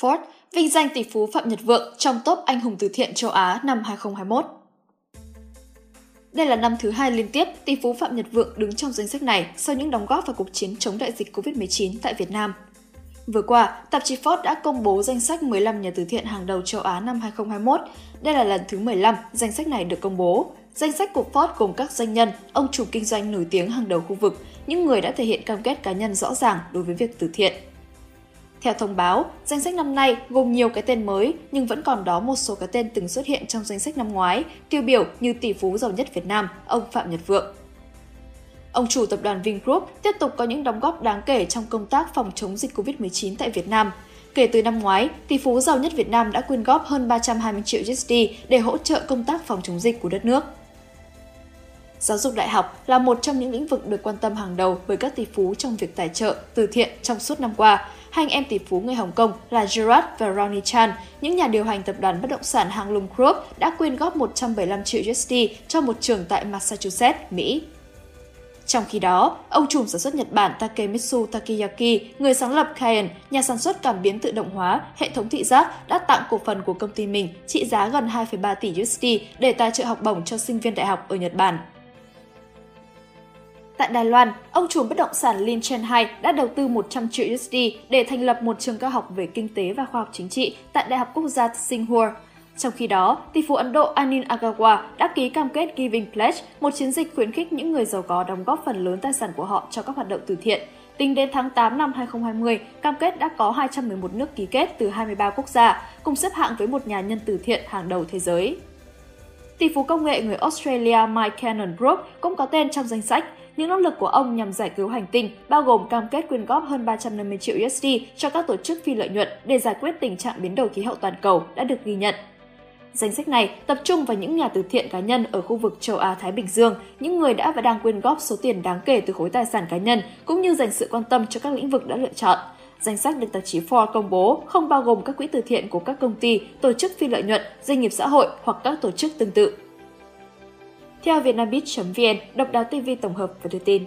Ford vinh danh tỷ phú Phạm Nhật Vượng trong top anh hùng từ thiện châu Á năm 2021. Đây là năm thứ hai liên tiếp tỷ phú Phạm Nhật Vượng đứng trong danh sách này sau những đóng góp vào cuộc chiến chống đại dịch COVID-19 tại Việt Nam. Vừa qua, tạp chí Ford đã công bố danh sách 15 nhà từ thiện hàng đầu châu Á năm 2021. Đây là lần thứ 15 danh sách này được công bố. Danh sách của Ford gồm các doanh nhân, ông chủ kinh doanh nổi tiếng hàng đầu khu vực, những người đã thể hiện cam kết cá nhân rõ ràng đối với việc từ thiện. Theo thông báo, danh sách năm nay gồm nhiều cái tên mới nhưng vẫn còn đó một số cái tên từng xuất hiện trong danh sách năm ngoái, tiêu biểu như tỷ phú giàu nhất Việt Nam, ông Phạm Nhật Vượng. Ông chủ tập đoàn Vingroup tiếp tục có những đóng góp đáng kể trong công tác phòng chống dịch COVID-19 tại Việt Nam. Kể từ năm ngoái, tỷ phú giàu nhất Việt Nam đã quyên góp hơn 320 triệu USD để hỗ trợ công tác phòng chống dịch của đất nước. Giáo dục đại học là một trong những lĩnh vực được quan tâm hàng đầu bởi các tỷ phú trong việc tài trợ, từ thiện trong suốt năm qua. Hai anh em tỷ phú người Hồng Kông là Gerard và Ronnie Chan, những nhà điều hành tập đoàn bất động sản Hang Lung Group đã quyên góp 175 triệu USD cho một trường tại Massachusetts, Mỹ. Trong khi đó, ông trùm sản xuất Nhật Bản Takemitsu Takiyaki, người sáng lập Kaien, nhà sản xuất cảm biến tự động hóa, hệ thống thị giác, đã tặng cổ phần của công ty mình trị giá gần 2,3 tỷ USD để tài trợ học bổng cho sinh viên đại học ở Nhật Bản. Tại Đài Loan, ông chủ bất động sản Lin Chen Hai đã đầu tư 100 triệu USD để thành lập một trường cao học về kinh tế và khoa học chính trị tại Đại học Quốc gia Tsinghua. Trong khi đó, tỷ phú Ấn Độ Anil Agarwal đã ký cam kết Giving Pledge, một chiến dịch khuyến khích những người giàu có đóng góp phần lớn tài sản của họ cho các hoạt động từ thiện. Tính đến tháng 8 năm 2020, cam kết đã có 211 nước ký kết từ 23 quốc gia, cùng xếp hạng với một nhà nhân từ thiện hàng đầu thế giới. Tỷ phú công nghệ người Australia Mike Cannon Brook cũng có tên trong danh sách. Những nỗ lực của ông nhằm giải cứu hành tinh bao gồm cam kết quyên góp hơn 350 triệu USD cho các tổ chức phi lợi nhuận để giải quyết tình trạng biến đổi khí hậu toàn cầu đã được ghi nhận. Danh sách này tập trung vào những nhà từ thiện cá nhân ở khu vực châu Á-Thái Bình Dương, những người đã và đang quyên góp số tiền đáng kể từ khối tài sản cá nhân, cũng như dành sự quan tâm cho các lĩnh vực đã lựa chọn. Danh sách được tạp chí Forbes công bố không bao gồm các quỹ từ thiện của các công ty, tổ chức phi lợi nhuận, doanh nghiệp xã hội hoặc các tổ chức tương tự. Theo vietnambeat.vn, độc đáo TV tổng hợp và đưa tin.